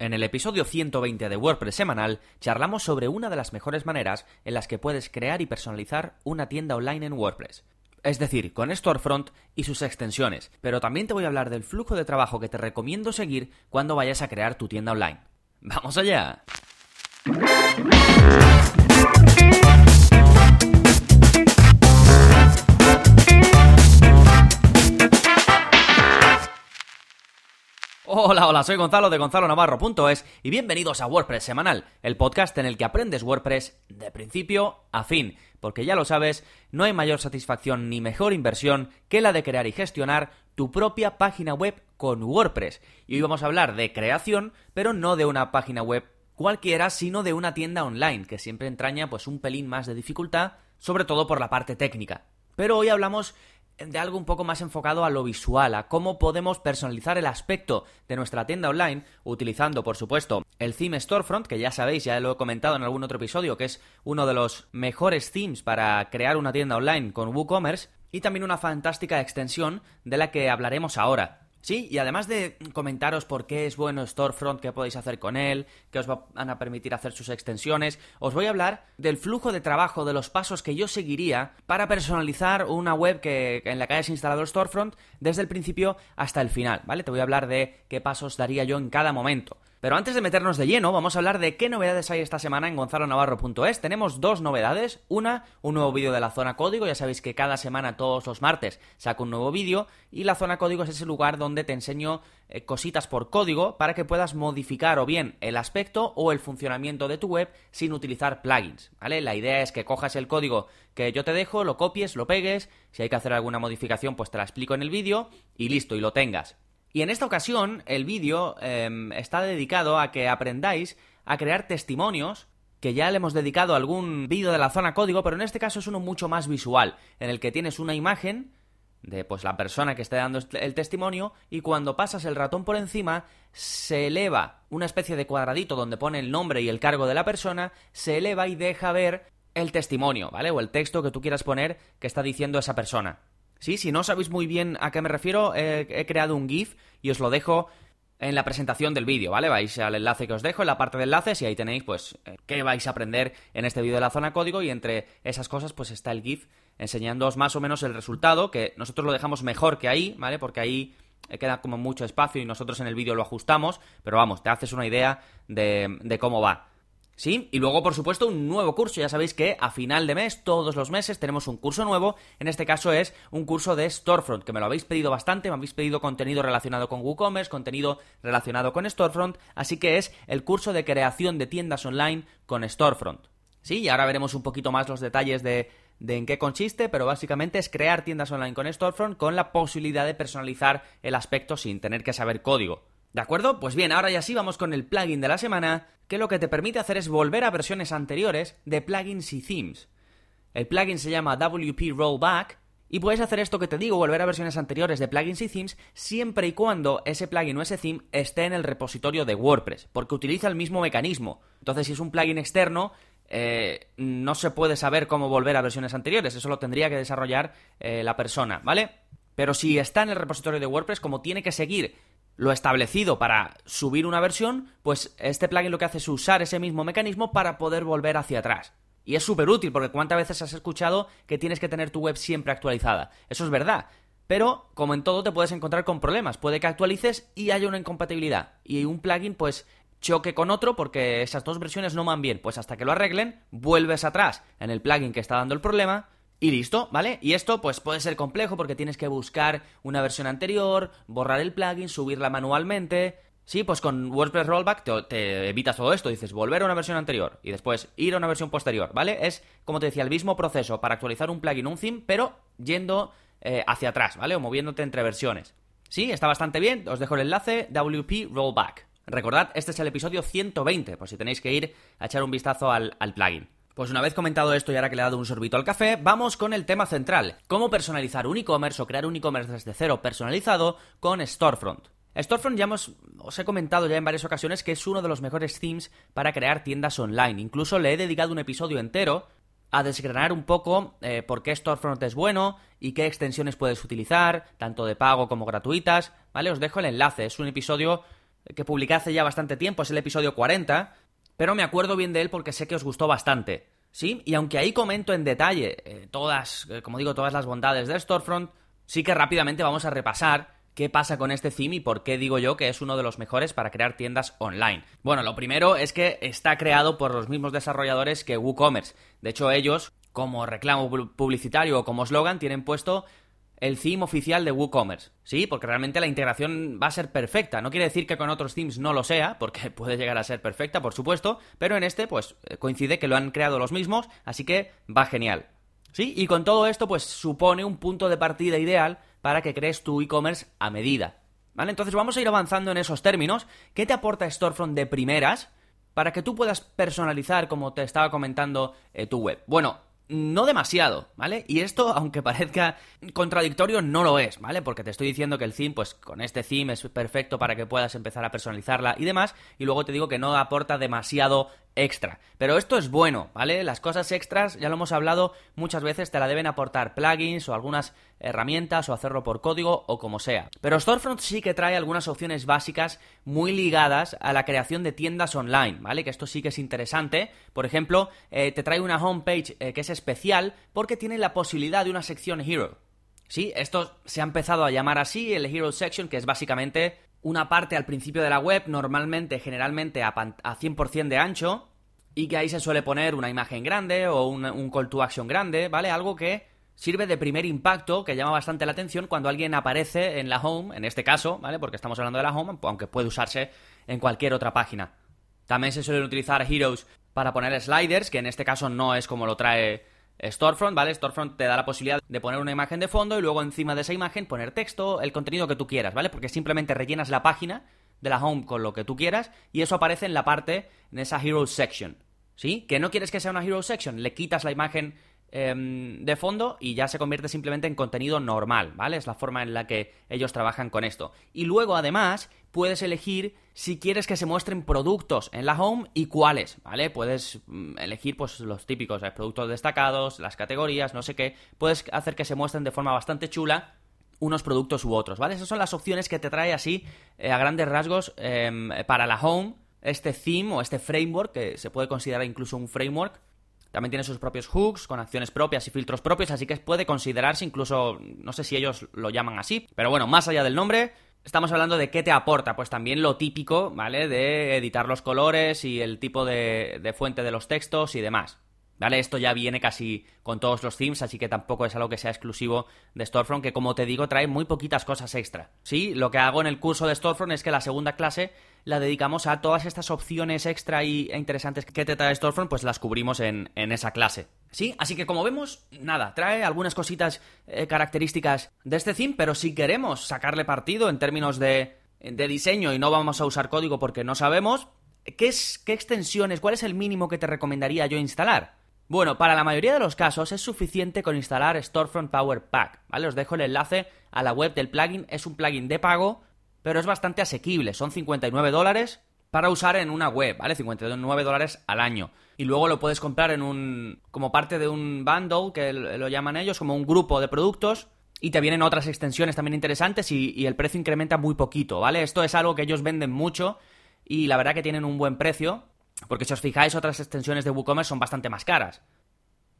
En el episodio 120 de WordPress semanal charlamos sobre una de las mejores maneras en las que puedes crear y personalizar una tienda online en WordPress. Es decir, con Storefront y sus extensiones, pero también te voy a hablar del flujo de trabajo que te recomiendo seguir cuando vayas a crear tu tienda online. ¡Vamos allá! Hola, hola, soy Gonzalo de gonzalonavarro.es y bienvenidos a WordPress Semanal, el podcast en el que aprendes WordPress de principio a fin, porque ya lo sabes, no hay mayor satisfacción ni mejor inversión que la de crear y gestionar tu propia página web con WordPress. Y hoy vamos a hablar de creación, pero no de una página web cualquiera, sino de una tienda online, que siempre entraña pues un pelín más de dificultad, sobre todo por la parte técnica. Pero hoy hablamos de algo un poco más enfocado a lo visual, a cómo podemos personalizar el aspecto de nuestra tienda online, utilizando, por supuesto, el theme Storefront, que ya sabéis, ya lo he comentado en algún otro episodio, que es uno de los mejores themes para crear una tienda online con WooCommerce, y también una fantástica extensión de la que hablaremos ahora. Sí, y además de comentaros por qué es bueno Storefront, qué podéis hacer con él, qué os van a permitir hacer sus extensiones, os voy a hablar del flujo de trabajo, de los pasos que yo seguiría para personalizar una web que, en la que hayas instalado Storefront desde el principio hasta el final, ¿vale? Te voy a hablar de qué pasos daría yo en cada momento. Pero antes de meternos de lleno, vamos a hablar de qué novedades hay esta semana en gonzalonavarro.es. Tenemos dos novedades. Una, un nuevo vídeo de la zona código. Ya sabéis que cada semana, todos los martes, saco un nuevo vídeo. Y la zona código es ese lugar donde te enseño eh, cositas por código para que puedas modificar o bien el aspecto o el funcionamiento de tu web sin utilizar plugins. ¿Vale? La idea es que cojas el código que yo te dejo, lo copies, lo pegues. Si hay que hacer alguna modificación, pues te la explico en el vídeo y listo, y lo tengas. Y en esta ocasión el vídeo em, está dedicado a que aprendáis a crear testimonios que ya le hemos dedicado algún vídeo de la zona código, pero en este caso es uno mucho más visual, en el que tienes una imagen de pues la persona que está dando el testimonio y cuando pasas el ratón por encima se eleva una especie de cuadradito donde pone el nombre y el cargo de la persona, se eleva y deja ver el testimonio, ¿vale? O el texto que tú quieras poner que está diciendo esa persona. Sí, si no sabéis muy bien a qué me refiero, he creado un GIF y os lo dejo en la presentación del vídeo, ¿vale? Vais al enlace que os dejo en la parte de enlaces y ahí tenéis, pues, eh, qué vais a aprender en este vídeo de la zona código y entre esas cosas, pues está el GIF enseñándoos más o menos el resultado, que nosotros lo dejamos mejor que ahí, ¿vale? Porque ahí eh, queda como mucho espacio y nosotros en el vídeo lo ajustamos, pero vamos, te haces una idea de, de cómo va. ¿Sí? Y luego, por supuesto, un nuevo curso. Ya sabéis que a final de mes, todos los meses, tenemos un curso nuevo. En este caso es un curso de Storefront, que me lo habéis pedido bastante. Me habéis pedido contenido relacionado con WooCommerce, contenido relacionado con Storefront. Así que es el curso de creación de tiendas online con Storefront. Sí, y ahora veremos un poquito más los detalles de, de en qué consiste, pero básicamente es crear tiendas online con Storefront con la posibilidad de personalizar el aspecto sin tener que saber código. ¿De acuerdo? Pues bien, ahora ya sí vamos con el plugin de la semana, que lo que te permite hacer es volver a versiones anteriores de plugins y themes. El plugin se llama WP Rollback y puedes hacer esto que te digo, volver a versiones anteriores de plugins y themes, siempre y cuando ese plugin o ese theme esté en el repositorio de WordPress, porque utiliza el mismo mecanismo. Entonces, si es un plugin externo, eh, no se puede saber cómo volver a versiones anteriores, eso lo tendría que desarrollar eh, la persona, ¿vale? Pero si está en el repositorio de WordPress, como tiene que seguir lo establecido para subir una versión, pues este plugin lo que hace es usar ese mismo mecanismo para poder volver hacia atrás. Y es súper útil porque cuántas veces has escuchado que tienes que tener tu web siempre actualizada. Eso es verdad. Pero, como en todo, te puedes encontrar con problemas. Puede que actualices y haya una incompatibilidad. Y un plugin, pues, choque con otro porque esas dos versiones no van bien. Pues hasta que lo arreglen, vuelves atrás en el plugin que está dando el problema y listo, ¿vale? Y esto pues puede ser complejo porque tienes que buscar una versión anterior, borrar el plugin, subirla manualmente. Sí, pues con WordPress Rollback te, evitas todo esto, dices volver a una versión anterior y después ir a una versión posterior, ¿vale? Es, como te decía, el mismo proceso para actualizar un plugin un theme, pero yendo eh, hacia atrás, ¿vale? O moviéndote entre versiones. Sí, está bastante bien, os dejo el enlace, WP Rollback. Recordad, este es el episodio 120, por si tenéis que ir a echar un vistazo al plugin. Pues una vez comentado esto y ahora que le he dado un sorbito al café, vamos con el tema central, cómo personalizar un e-commerce o crear un e-commerce desde cero personalizado con Storefront. Storefront ya os he comentado ya en varias ocasiones que es uno de los mejores themes para crear tiendas online. Incluso le he dedicado un episodio entero a desgranar un poco eh, por qué Storefront es bueno y qué extensiones puedes utilizar, tanto de pago como gratuitas, ¿vale? Os dejo el enlace, es un episodio que publiqué hace ya bastante tiempo, es el episodio 40, pero me acuerdo bien de él porque sé que os gustó bastante. ¿Sí? Y aunque ahí comento en detalle eh, todas, eh, como digo, todas las bondades de Storefront, sí que rápidamente vamos a repasar qué pasa con este theme y por qué digo yo que es uno de los mejores para crear tiendas online. Bueno, lo primero es que está creado por los mismos desarrolladores que WooCommerce. De hecho, ellos, como reclamo publicitario o como slogan, tienen puesto el theme oficial de WooCommerce. Sí, porque realmente la integración va a ser perfecta. No quiere decir que con otros themes no lo sea, porque puede llegar a ser perfecta, por supuesto, pero en este, pues eh, coincide que lo han creado los mismos, así que va genial. Sí, y con todo esto, pues supone un punto de partida ideal para que crees tu e-commerce a medida. ¿Vale? Entonces vamos a ir avanzando en esos términos. ¿Qué te aporta Storefront de primeras? Para que tú puedas personalizar, como te estaba comentando, eh, tu web. Bueno, no demasiado, ¿vale? Y esto, aunque parezca contradictorio, no lo es, ¿vale? Porque te estoy diciendo que el theme, pues con este theme es perfecto para que puedas empezar a personalizarla y demás, y luego te digo que no aporta demasiado extra. Pero esto es bueno, ¿vale? Las cosas extras, ya lo hemos hablado muchas veces, te la deben aportar plugins o algunas herramientas o hacerlo por código o como sea. Pero Storefront sí que trae algunas opciones básicas muy ligadas a la creación de tiendas online, ¿vale? Que esto sí que es interesante. Por ejemplo, eh, te trae una homepage eh, que es especial porque tiene la posibilidad de una sección Hero. Sí, esto se ha empezado a llamar así, el Hero Section, que es básicamente una parte al principio de la web, normalmente, generalmente a, 100% de ancho, y que ahí se suele poner una imagen grande o un, un call to action grande, ¿vale? Algo que sirve de primer impacto que llama bastante la atención cuando alguien aparece en la home, en este caso, ¿vale? Porque estamos hablando de la home, aunque puede usarse en cualquier otra página. También se suelen utilizar Heroes para poner sliders, que en este caso no es como lo trae Storefront, ¿vale? Storefront te da la posibilidad de poner una imagen de fondo y luego encima de esa imagen poner texto, el contenido que tú quieras, ¿vale? Porque simplemente rellenas la página de la home con lo que tú quieras y eso aparece en la parte, en esa Hero Section, ¿sí? Que no quieres que sea una Hero Section, le quitas la imagen Em, de fondo y ya se convierte simplemente en contenido normal, ¿vale? Es la forma en la que ellos trabajan con esto. Y luego, además, puedes elegir si quieres que se muestren productos en la home y cuáles, ¿vale? Puedes mm, elegir, pues, los típicos, productos destacados, las categorías, no sé qué. Puedes hacer que se muestren de forma bastante chula unos productos u otros, ¿vale? Esas son las opciones que te trae así, eh, a grandes rasgos, em, para la home, este theme o este framework, que se puede considerar incluso un framework, también tiene sus propios hooks con acciones propias y filtros propios, así que puede considerarse incluso, no sé si ellos lo llaman así, pero bueno, más allá del nombre, estamos hablando de qué te aporta, pues también lo típico, ¿vale? De editar los colores y el tipo de, fuente de los textos y demás. ¿Vale? Esto ya viene casi con todos los themes, así que tampoco es algo que sea exclusivo de Storefront, que como te digo, trae muy poquitas cosas extra. Sí, lo que hago en el curso de Storefront es que la segunda clase la dedicamos a todas estas opciones extra y, e interesantes que te trae Storefront, pues las cubrimos en, esa clase. ¿Sí? Así que como vemos, nada, trae algunas cositas eh, características de este theme, pero si queremos sacarle partido en términos de, de diseño y no vamos a usar código porque no sabemos, ¿qué, es, ¿qué extensiones, cuál es el mínimo que te recomendaría yo instalar? Bueno, para la mayoría de los casos es suficiente con instalar Storefront Power Pack, ¿vale? Os dejo el enlace a la web del plugin, es un plugin de pago, pero es bastante asequible, son 59 dólares para usar en una web, ¿vale? 59 dólares al año. Y luego lo puedes comprar en un. como parte de un bundle, que lo llaman ellos, como un grupo de productos. Y te vienen otras extensiones también interesantes y, y el precio incrementa muy poquito, ¿vale? Esto es algo que ellos venden mucho y la verdad que tienen un buen precio. Porque si os fijáis, otras extensiones de WooCommerce son bastante más caras.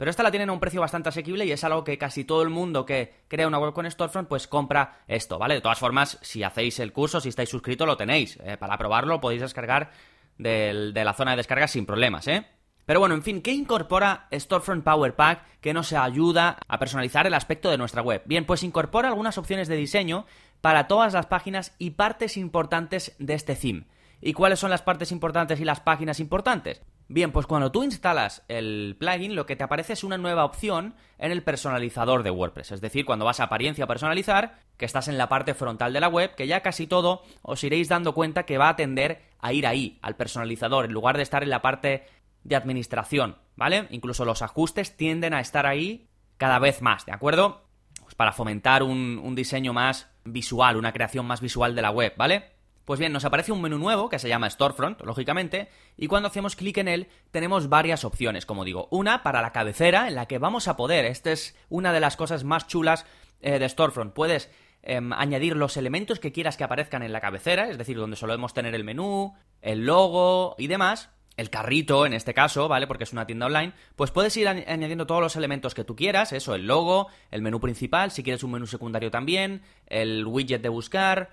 Pero esta la tienen a un precio bastante asequible y es algo que casi todo el mundo que crea una web con Storefront pues compra esto, ¿vale? De todas formas, si hacéis el curso, si estáis suscritos, lo tenéis. Eh, para probarlo podéis descargar de la zona de descarga sin problemas, ¿eh? Pero bueno, en fin, ¿qué incorpora Storefront Power Pack que nos ayuda a personalizar el aspecto de nuestra web? Bien, pues incorpora algunas opciones de diseño para todas las páginas y partes importantes de este theme. ¿Y cuáles son las partes importantes y las páginas importantes? Bien, pues cuando tú instalas el plugin, lo que te aparece es una nueva opción en el personalizador de WordPress. Es decir, cuando vas a apariencia personalizar, que estás en la parte frontal de la web, que ya casi todo os iréis dando cuenta que va a tender a ir ahí, al personalizador, en lugar de estar en la parte de administración, ¿vale? Incluso los ajustes tienden a estar ahí cada vez más, ¿de acuerdo? Pues para fomentar un, un diseño más visual, una creación más visual de la web, ¿vale? Pues bien, nos aparece un menú nuevo que se llama Storefront, lógicamente, y cuando hacemos clic en él tenemos varias opciones, como digo. Una para la cabecera, en la que vamos a poder, esta es una de las cosas más chulas eh, de Storefront, puedes em, añadir los elementos que quieras que aparezcan en la cabecera, es decir, donde solemos tener el menú, el logo y demás, el carrito en este caso, ¿vale? Porque es una tienda online, pues puedes ir añadiendo todos los elementos que tú quieras, eso, el logo, el menú principal, si quieres un menú secundario también, el widget de buscar,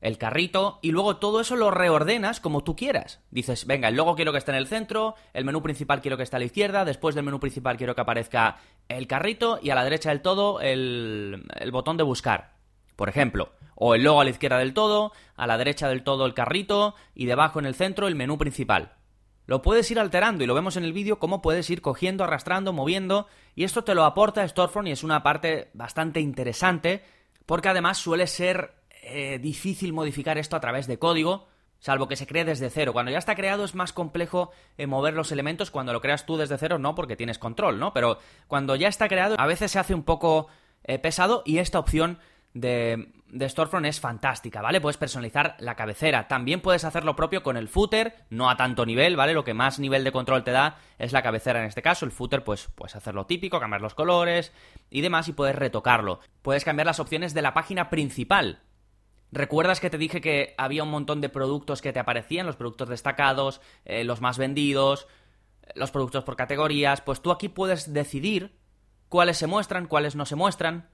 el carrito, y luego todo eso lo reordenas como tú quieras. Dices, venga, el logo quiero que esté en el centro, el menú principal quiero que esté a la izquierda, después del menú principal quiero que aparezca el carrito y a la derecha del todo el, el botón de buscar, por ejemplo. O el logo a la izquierda del todo, a la derecha del todo el carrito y debajo en el centro el menú principal. Lo puedes ir alterando y lo vemos en el vídeo cómo puedes ir cogiendo, arrastrando, moviendo y esto te lo aporta Storefront y es una parte bastante interesante porque además suele ser eh, difícil modificar esto a través de código, salvo que se cree desde cero. Cuando ya está creado es más complejo eh, mover los elementos, cuando lo creas tú desde cero no, porque tienes control, ¿no? Pero cuando ya está creado a veces se hace un poco eh, pesado y esta opción de, de Storefront es fantástica, ¿vale? Puedes personalizar la cabecera. También puedes hacer lo propio con el footer, no a tanto nivel, ¿vale? Lo que más nivel de control te da es la cabecera en este caso. El footer, pues puedes hacer lo típico, cambiar los colores y demás y puedes retocarlo. Puedes cambiar las opciones de la página principal. ¿Recuerdas que te dije que había un montón de productos que te aparecían? Los productos destacados, eh, los más vendidos, los productos por categorías. Pues tú aquí puedes decidir cuáles se muestran, cuáles no se muestran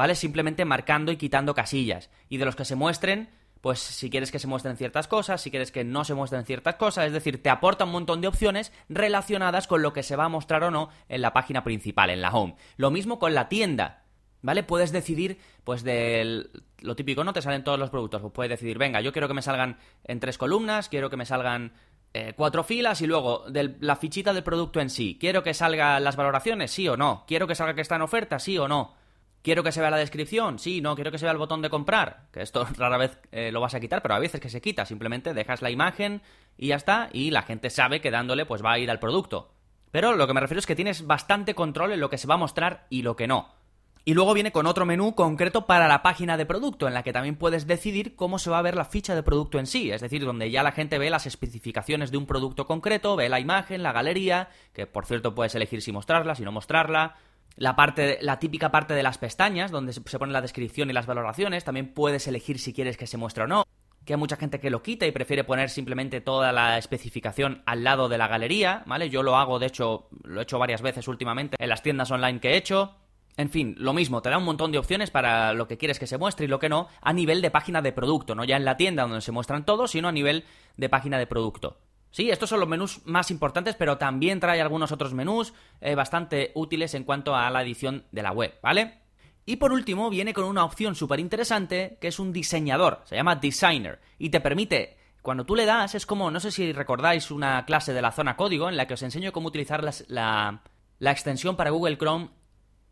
¿vale? Simplemente marcando y quitando casillas. Y de los que se muestren, pues si quieres que se muestren ciertas cosas, si quieres que no se muestren ciertas cosas, es decir, te aporta un montón de opciones relacionadas con lo que se va a mostrar o no en la página principal, en la home. Lo mismo con la tienda. ¿Vale? Puedes decidir, pues, de lo típico, ¿no? Te salen todos los productos. Pues puedes decidir, venga, yo quiero que me salgan en tres columnas, quiero que me salgan eh, cuatro filas y luego de la fichita del producto en sí. ¿Quiero que salgan las valoraciones? Sí o no. ¿Quiero que salga que está en oferta? Sí o no. ¿Quiero que se vea la descripción? Sí, no, quiero que se vea el botón de comprar. Que esto rara vez eh, lo vas a quitar, pero a veces que se quita. Simplemente dejas la imagen y ya está, y la gente sabe que dándole pues va a ir al producto. Pero lo que me refiero es que tienes bastante control en lo que se va a mostrar y lo que no. Y luego viene con otro menú concreto para la página de producto, en la que también puedes decidir cómo se va a ver la ficha de producto en sí, es decir, donde ya la gente ve las especificaciones de un producto concreto, ve la imagen, la galería, que por cierto puedes elegir si mostrarla, si no mostrarla, la parte, la típica parte de las pestañas, donde se pone la descripción y las valoraciones, también puedes elegir si quieres que se muestre o no. Que hay mucha gente que lo quita y prefiere poner simplemente toda la especificación al lado de la galería, ¿vale? Yo lo hago, de hecho, lo he hecho varias veces últimamente en las tiendas online que he hecho. En fin, lo mismo, te da un montón de opciones para lo que quieres que se muestre y lo que no, a nivel de página de producto, no ya en la tienda donde se muestran todos, sino a nivel de página de producto. Sí, estos son los menús más importantes, pero también trae algunos otros menús eh, bastante útiles en cuanto a la edición de la web, ¿vale? Y por último, viene con una opción súper interesante que es un diseñador, se llama Designer, y te permite, cuando tú le das, es como, no sé si recordáis una clase de la zona código en la que os enseño cómo utilizar la, la extensión para Google Chrome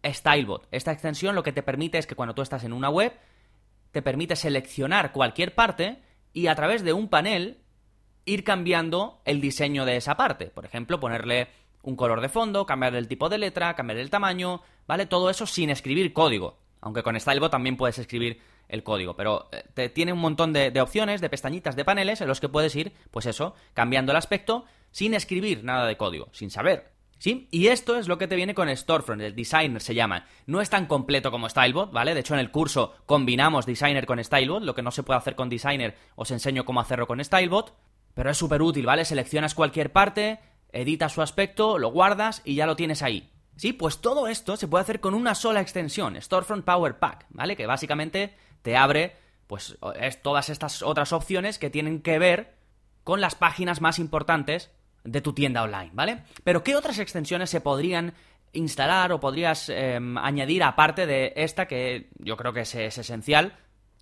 Stylebot. Esta extensión lo que te permite es que cuando tú estás en una web, te permite seleccionar cualquier parte y a través de un panel ir cambiando el diseño de esa parte. Por ejemplo, ponerle un color de fondo, cambiar el tipo de letra, cambiar el tamaño, ¿vale? Todo eso sin escribir código. Aunque con Stylebot también puedes escribir el código, pero eh, te tiene un montón de, de, opciones, de pestañitas, de paneles en los que puedes ir, pues eso, cambiando el aspecto sin escribir nada de código, sin saber. ¿Sí? Y esto es lo que te viene con Storefront, el Designer se llama. No es tan completo como Stylebot, ¿vale? De hecho, en el curso combinamos Designer con Stylebot, lo que no se puede hacer con Designer os enseño cómo hacerlo con Stylebot. Pero es súper útil, ¿vale? Seleccionas cualquier parte, editas su aspecto, lo guardas y ya lo tienes ahí. Sí, pues todo esto se puede hacer con una sola extensión, Storefront Power Pack, ¿vale? Que básicamente te abre, pues, es todas estas otras opciones que tienen que ver con las páginas más importantes de tu tienda online, ¿vale? Pero ¿qué otras extensiones se podrían instalar o podrías em, añadir aparte de esta que yo creo que es esencial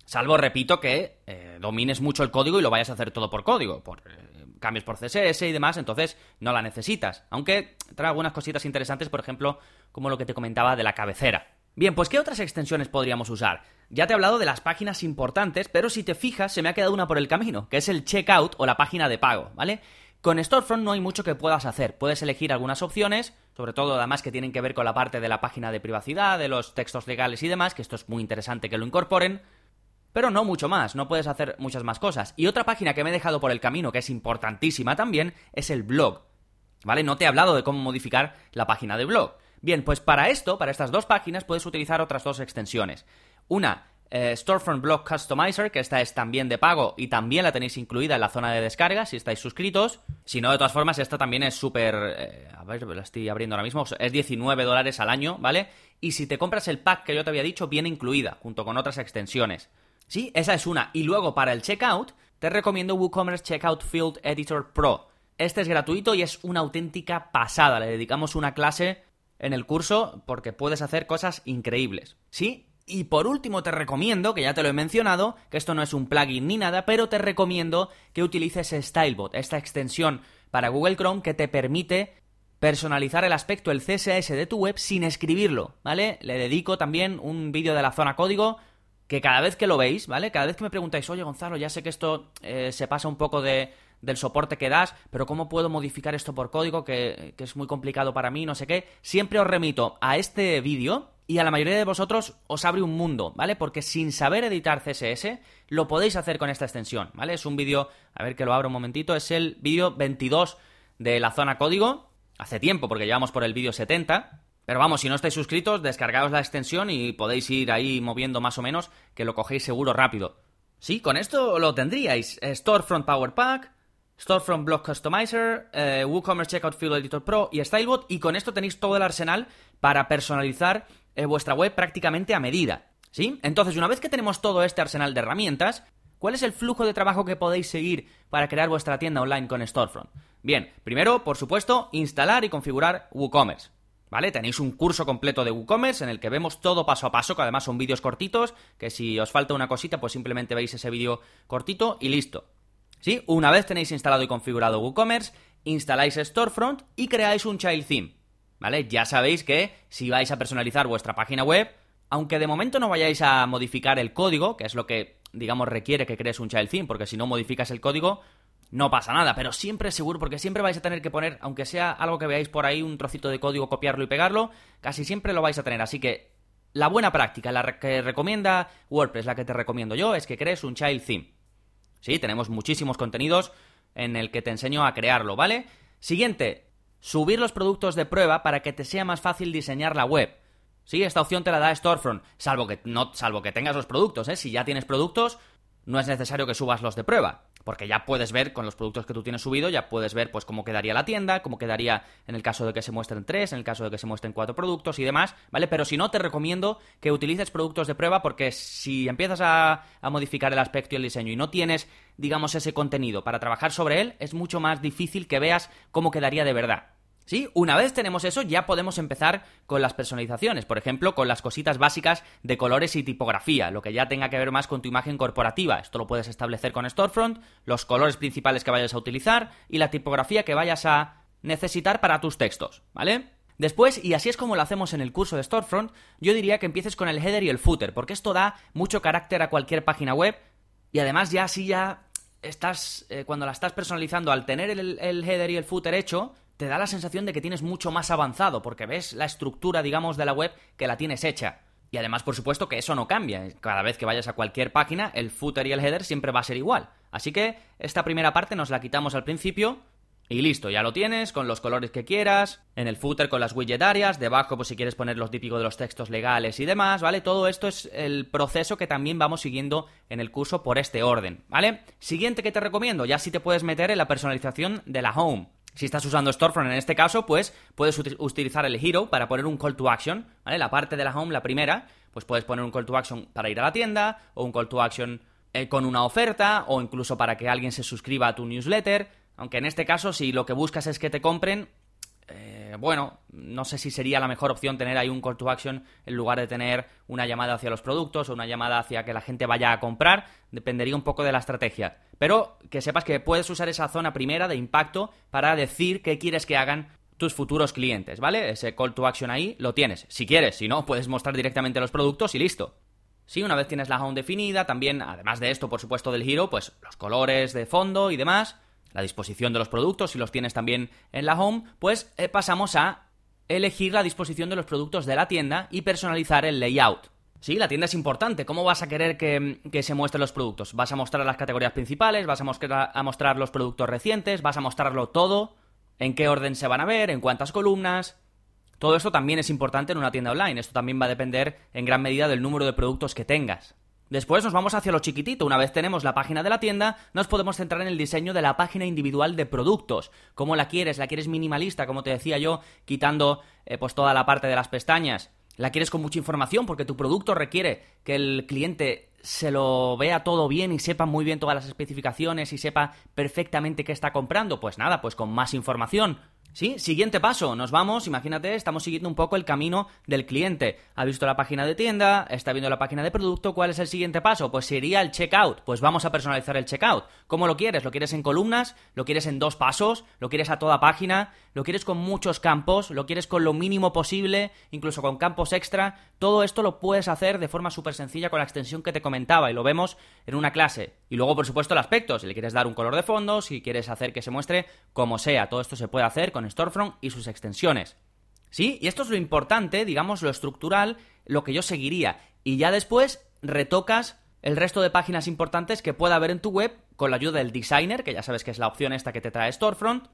Salvo, repito, que eh, domines mucho el código y lo vayas a hacer todo por código, por eh, cambios por CSS y demás, entonces no la necesitas. Aunque trae algunas cositas interesantes, por ejemplo, como lo que te comentaba de la cabecera. Bien, pues ¿qué otras extensiones podríamos usar? Ya te he hablado de las páginas importantes, pero si te fijas, se me ha quedado una por el camino, que es el checkout o la página de pago, ¿vale? Con Storefront no hay mucho que puedas hacer. Puedes elegir algunas opciones, sobre todo además que tienen que ver con la parte de la página de privacidad, de los textos legales y demás, que esto es muy interesante que lo incorporen pero no mucho más, no puedes hacer muchas más cosas. Y otra página que me he dejado por el camino, que es importantísima también, es el blog. ¿Vale? No te he hablado de cómo modificar la página de blog. Bien, pues para esto, para estas dos páginas, puedes utilizar otras dos extensiones. Una eh, Storefront Block Customizer, que esta es también de pago y también la tenéis incluida en la zona de descarga si estáis suscritos. Si no, de todas formas, esta también es súper... Eh, a ver, la estoy abriendo ahora mismo. Es 19 dólares al año, ¿vale? Y si te compras el pack que yo te había dicho, viene incluida, junto con otras extensiones. Sí, esa es una. Y luego para el checkout, te recomiendo WooCommerce Checkout Field Editor Pro. Este es gratuito y es una auténtica pasada. Le dedicamos una clase en el curso porque puedes hacer cosas increíbles. ¿Sí? Y por último te recomiendo, que ya te lo he mencionado, que esto no es un plugin ni nada, pero te recomiendo que utilices Stylebot, esta extensión para Google Chrome que te permite personalizar el aspecto, el CSS de tu web sin escribirlo, ¿vale? Le dedico también un vídeo de la zona código que cada vez que lo veis, ¿vale? Cada vez que me preguntáis, oye Gonzalo, ya sé que esto eh, se pasa un poco de, del soporte que das, pero ¿cómo puedo modificar esto por código? Que, que es muy complicado para mí, no sé qué. Siempre os remito a este vídeo y a la mayoría de vosotros os abre un mundo, ¿vale? Porque sin saber editar CSS, lo podéis hacer con esta extensión, ¿vale? Es un vídeo, a ver que lo abro un momentito, es el vídeo 22 de la zona código, hace tiempo porque llevamos por el vídeo 70, pero vamos, si no estáis suscritos, descargaos la extensión y podéis ir ahí moviendo más o menos, que lo cogéis seguro rápido. Sí, con esto lo tendríais. Storefront Power Pack, Storefront Block Customizer, eh, WooCommerce Checkout Field Editor Pro y Stylebot, y con esto tenéis todo el arsenal para personalizar eh, vuestra web prácticamente a medida. ¿Sí? Entonces, una vez que tenemos todo este arsenal de herramientas, ¿cuál es el flujo de trabajo que podéis seguir para crear vuestra tienda online con Storefront? Bien, primero, por supuesto, instalar y configurar WooCommerce. ¿Vale? Tenéis un curso completo de WooCommerce en el que vemos todo paso a paso, que además son vídeos cortitos, que si os falta una cosita, pues simplemente veis ese vídeo cortito y listo. ¿Sí? Una vez tenéis instalado y configurado WooCommerce, instaláis Storefront y creáis un child theme. ¿vale? Ya sabéis que si vais a personalizar vuestra página web, aunque de momento no vayáis a modificar el código, que es lo que, digamos, requiere que crees un child theme, porque si no modificas el código, no pasa nada, pero siempre seguro, porque siempre vais a tener que poner, aunque sea algo que veáis por ahí, un trocito de código, copiarlo y pegarlo, casi siempre lo vais a tener. Así que la buena práctica, la que recomienda WordPress, la que te recomiendo yo, es que crees un child theme. Sí, tenemos muchísimos contenidos en el que te enseño a crearlo, ¿vale? Siguiente, subir los productos de prueba para que te sea más fácil diseñar la web. Sí, esta opción te la da Storefront, salvo que, no, salvo que tengas los productos, ¿eh? Si ya tienes productos, no es necesario que subas los de prueba, porque ya puedes ver con los productos que tú tienes subido, ya puedes ver pues cómo quedaría la tienda, cómo quedaría en el caso de que se muestren tres, en el caso de que se muestren cuatro productos y demás, ¿vale? Pero si no, te recomiendo que utilices productos de prueba porque si empiezas a, a modificar el aspecto y el diseño y no tienes, digamos, ese contenido para trabajar sobre él, es mucho más difícil que veas cómo quedaría de verdad. ¿Sí? Una vez tenemos eso, ya podemos empezar con las personalizaciones, por ejemplo, con las cositas básicas de colores y tipografía, lo que ya tenga que ver más con tu imagen corporativa. Esto lo puedes establecer con Storefront, los colores principales que vayas a utilizar y la tipografía que vayas a necesitar para tus textos, ¿vale? Después, y así es como lo hacemos en el curso de Storefront, yo diría que empieces con el header y el footer, porque esto da mucho carácter a cualquier página web y además ya así ya estás, eh, cuando la estás personalizando, al tener el, el header y el footer hecho, te da la sensación de que tienes mucho más avanzado, porque ves la estructura, digamos, de la web que la tienes hecha. Y además, por supuesto, que eso no cambia. Cada vez que vayas a cualquier página, el footer y el header siempre va a ser igual. Así que esta primera parte nos la quitamos al principio y listo, ya lo tienes, con los colores que quieras, en el footer con las widget áreas, debajo pues si quieres poner los típicos de los textos legales y demás, ¿vale? Todo esto es el proceso que también vamos siguiendo en el curso por este orden, ¿vale? Siguiente que te recomiendo, ya si te puedes meter en la personalización de la home. Si estás usando Storefront en este caso, pues puedes utilizar el Hero para poner un call to action, ¿vale? La parte de la home, la primera, pues puedes poner un call to action para ir a la tienda, o un call to action eh, con una oferta, o incluso para que alguien se suscriba a tu newsletter. Aunque en este caso, si lo que buscas es que te compren, eh, bueno, no sé si sería la mejor opción tener ahí un call to action en lugar de tener una llamada hacia los productos o una llamada hacia que la gente vaya a comprar. Dependería un poco de la estrategia. Pero que sepas que puedes usar esa zona primera de impacto para decir qué quieres que hagan tus futuros clientes, ¿vale? Ese call to action ahí lo tienes. Si quieres, si no, puedes mostrar directamente los productos y listo. Sí, una vez tienes la home definida, también, además de esto, por supuesto, del giro, pues los colores de fondo y demás la disposición de los productos, si los tienes también en la home, pues eh, pasamos a elegir la disposición de los productos de la tienda y personalizar el layout. Sí, la tienda es importante. ¿Cómo vas a querer que, se muestren los productos? ¿Vas a mostrar las categorías principales? ¿Vas a mostrar, a mostrar los productos recientes? ¿Vas a mostrarlo todo? ¿En qué orden se van a ver? ¿En cuántas columnas? Todo esto también es importante en una tienda online. Esto también va a depender en gran medida del número de productos que tengas. Después nos vamos hacia lo chiquitito. Una vez tenemos la página de la tienda, nos podemos centrar en el diseño de la página individual de productos. ¿Cómo la quieres? ¿La quieres minimalista, como te decía yo, quitando eh, pues toda la parte de las pestañas? ¿La quieres con mucha información? Porque tu producto requiere que el cliente se lo vea todo bien y sepa muy bien todas las especificaciones y sepa perfectamente qué está comprando. Pues nada, pues con más información. Sí, siguiente paso, nos vamos, imagínate, estamos siguiendo un poco el camino del cliente. Ha visto la página de tienda, está viendo la página de producto, ¿cuál es el siguiente paso? Pues sería el checkout. Pues vamos a personalizar el checkout. ¿Cómo lo quieres? ¿Lo quieres en columnas? ¿Lo quieres en dos pasos? ¿Lo quieres a toda página? ¿Lo quieres con muchos campos? ¿Lo quieres con lo mínimo posible? Incluso con campos extra. Todo esto lo puedes hacer de forma súper sencilla con la extensión que te comentaba y lo vemos en una clase. Y luego, por supuesto, el aspecto. Si le quieres dar un color de fondo, si quieres hacer que se muestre como sea. Todo esto se puede hacer con Storefront y sus extensiones. ¿Sí? Y esto es lo importante, digamos, lo estructural, lo que yo seguiría. Y ya después retocas el resto de páginas importantes que pueda haber en tu web con la ayuda del designer, que ya sabes que es la opción esta que te trae Storefront,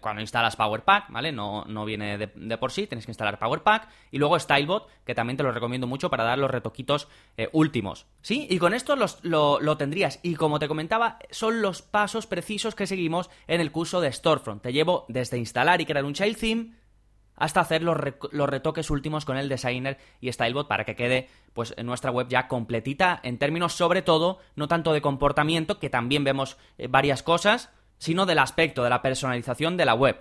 cuando instalas PowerPack, ¿vale? No, no viene de, por sí, tienes que instalar PowerPack. Y luego StyleBot, que también te lo recomiendo mucho para dar los retoquitos eh, últimos. ¿Sí? Y con esto lo, lo, tendrías. Y como te comentaba, son los pasos precisos que seguimos en el curso de Storefront. Te llevo desde instalar y crear un child theme hasta hacer los, los, retoques últimos con el designer y Stylebot para que quede pues nuestra web ya completita en términos sobre todo no tanto de comportamiento que también vemos eh, varias cosas sino del aspecto de la personalización de la web.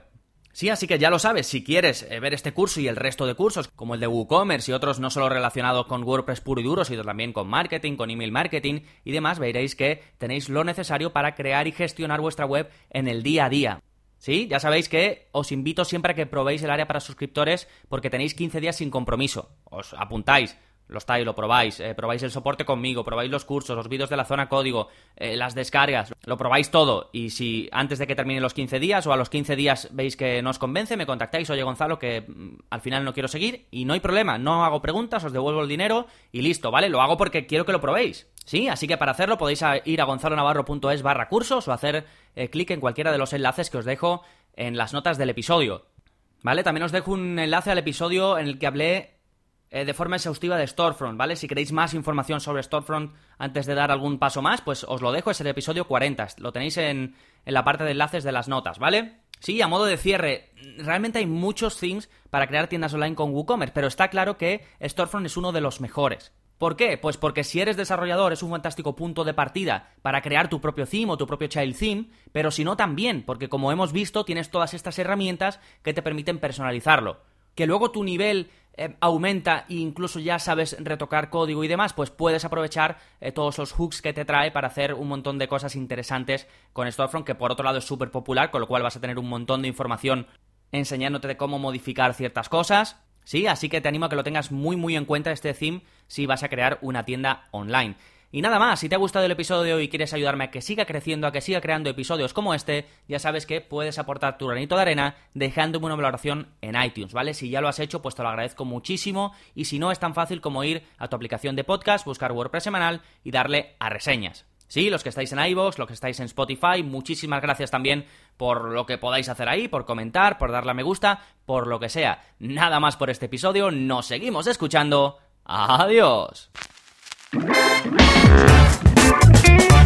Sí, así que ya lo sabes, si quieres eh, ver este curso y el resto de cursos, como el de WooCommerce y otros no solo relacionados con WordPress puro y duro, sino también con marketing, con email marketing y demás, veréis que tenéis lo necesario para crear y gestionar vuestra web en el día a día. Sí, ya sabéis que os invito siempre a que probéis el área para suscriptores porque tenéis 15 días sin compromiso. Os apuntáis lo estáis, lo probáis, eh, probáis el soporte conmigo, probáis los cursos, los vídeos de la zona código, eh, las descargas, lo probáis todo. Y si antes de que terminen los 15 días o a los 15 días veis que no os convence, me contactáis, oye Gonzalo, que mm, al final no quiero seguir y no hay problema, no hago preguntas, os devuelvo el dinero y listo, ¿vale? Lo hago porque quiero que lo probéis. Sí, así que para hacerlo podéis ir a gonzalonavarro.es barra cursos o hacer eh, clic en cualquiera de los enlaces que os dejo en las notas del episodio. ¿Vale? También os dejo un enlace al episodio en el que hablé eh, de forma exhaustiva de Storefront, ¿vale? Si queréis más información sobre Storefront antes de dar algún paso más, pues os lo dejo, es el episodio 40, lo tenéis en, en la parte de enlaces de las notas, ¿vale? Sí, a modo de cierre, realmente hay muchos themes para crear tiendas online con WooCommerce, pero está claro que Storefront es uno de los mejores. ¿Por qué? Pues porque si eres desarrollador es un fantástico punto de partida para crear tu propio theme o tu propio child theme, pero si no también, porque como hemos visto tienes todas estas herramientas que te permiten personalizarlo. Que luego tu nivel eh, aumenta e incluso ya sabes retocar código y demás, pues puedes aprovechar eh, todos los hooks que te trae para hacer un montón de cosas interesantes con Storefront, que por otro lado es súper popular, con lo cual vas a tener un montón de información enseñándote de cómo modificar ciertas cosas. Sí, así que te animo a que lo tengas muy muy en cuenta este theme si vas a crear una tienda online. Y nada más, si te ha gustado el episodio hoy y quieres ayudarme a que siga creciendo, a que siga creando episodios como este, ya sabes que puedes aportar tu granito de arena dejándome una valoración en iTunes, ¿vale? Si ya lo has hecho, pues te lo agradezco muchísimo y si no es tan fácil como ir a tu aplicación de podcast, buscar WordPress semanal y darle a reseñas. Sí, los que estáis en iVoox, los que estáis en Spotify, muchísimas gracias también por lo que podáis hacer ahí, por comentar, por darle a me gusta, por lo que sea. Nada más por este episodio, nos seguimos escuchando. Adiós. Thank you.